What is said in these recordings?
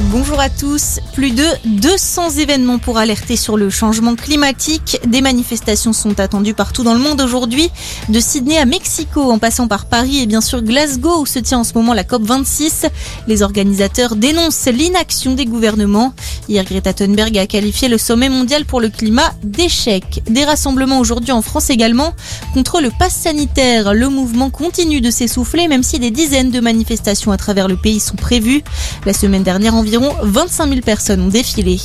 Bonjour à tous. Plus de 200 événements pour alerter sur le changement climatique. Des manifestations sont attendues partout dans le monde aujourd'hui, de Sydney à Mexico en passant par Paris et bien sûr Glasgow où se tient en ce moment la COP26. Les organisateurs dénoncent l'inaction des gouvernements. Hier, Greta Thunberg a qualifié le sommet mondial pour le climat d'échec. Des rassemblements aujourd'hui en France également contre le pass sanitaire. Le mouvement continue de s'essouffler même si des dizaines de manifestations à travers le pays sont prévues. La semaine dernière, environ 25 000 personnes ont défilé.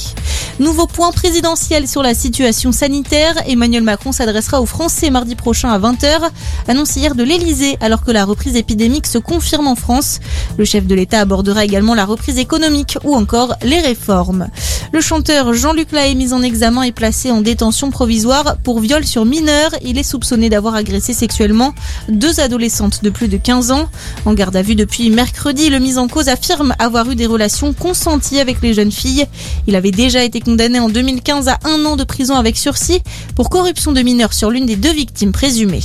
Nouveau point présidentiel sur la situation sanitaire. Emmanuel Macron s'adressera aux Français mardi prochain à 20h, annonce hier de l'Elysée alors que la reprise épidémique se confirme en France. Le chef de l'État abordera également la reprise économique ou encore les réformes. Le chanteur Jean-Luc Lahaye, mis en examen, est placé en détention provisoire pour viol sur mineur. Il est soupçonné d'avoir agressé sexuellement deux adolescentes de plus de 15 ans. En garde à vue depuis mercredi, le mis en cause affirme avoir eu des relations consenties avec les jeunes filles. Il avait déjà été condamné en 2015 à un an de prison avec sursis pour corruption de mineurs sur l'une des deux victimes présumées.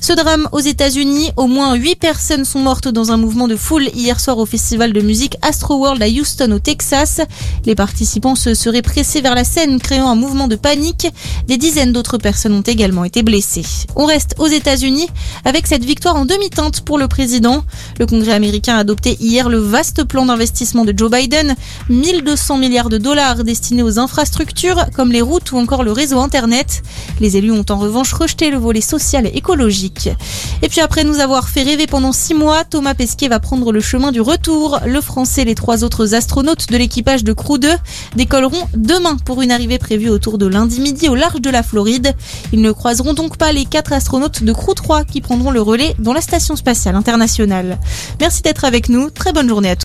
Ce drame aux États-Unis, au moins 8 personnes sont mortes dans un mouvement de foule hier soir au festival de musique Astroworld à Houston au Texas. Les participants se seraient pressés vers la scène, créant un mouvement de panique. Des dizaines d'autres personnes ont également été blessées. On reste aux États-Unis avec cette victoire en demi-teinte pour le président. Le Congrès américain a adopté hier le vaste plan d'investissement de Joe Biden, 1200 milliards de dollars destinés aux infrastructures comme les routes ou encore le réseau Internet. Les élus ont en revanche rejeté le volet social et écologique. Et puis après nous avoir fait rêver pendant six mois, Thomas Pesquet va prendre le chemin du retour. Le Français et les trois autres astronautes de l'équipage de Crew 2 décolleront demain pour une arrivée prévue autour de lundi midi au large de la Floride. Ils ne croiseront donc pas les quatre astronautes de Crew 3 qui prendront le relais dans la station spatiale internationale. Merci d'être avec nous. Très bonne journée à tous.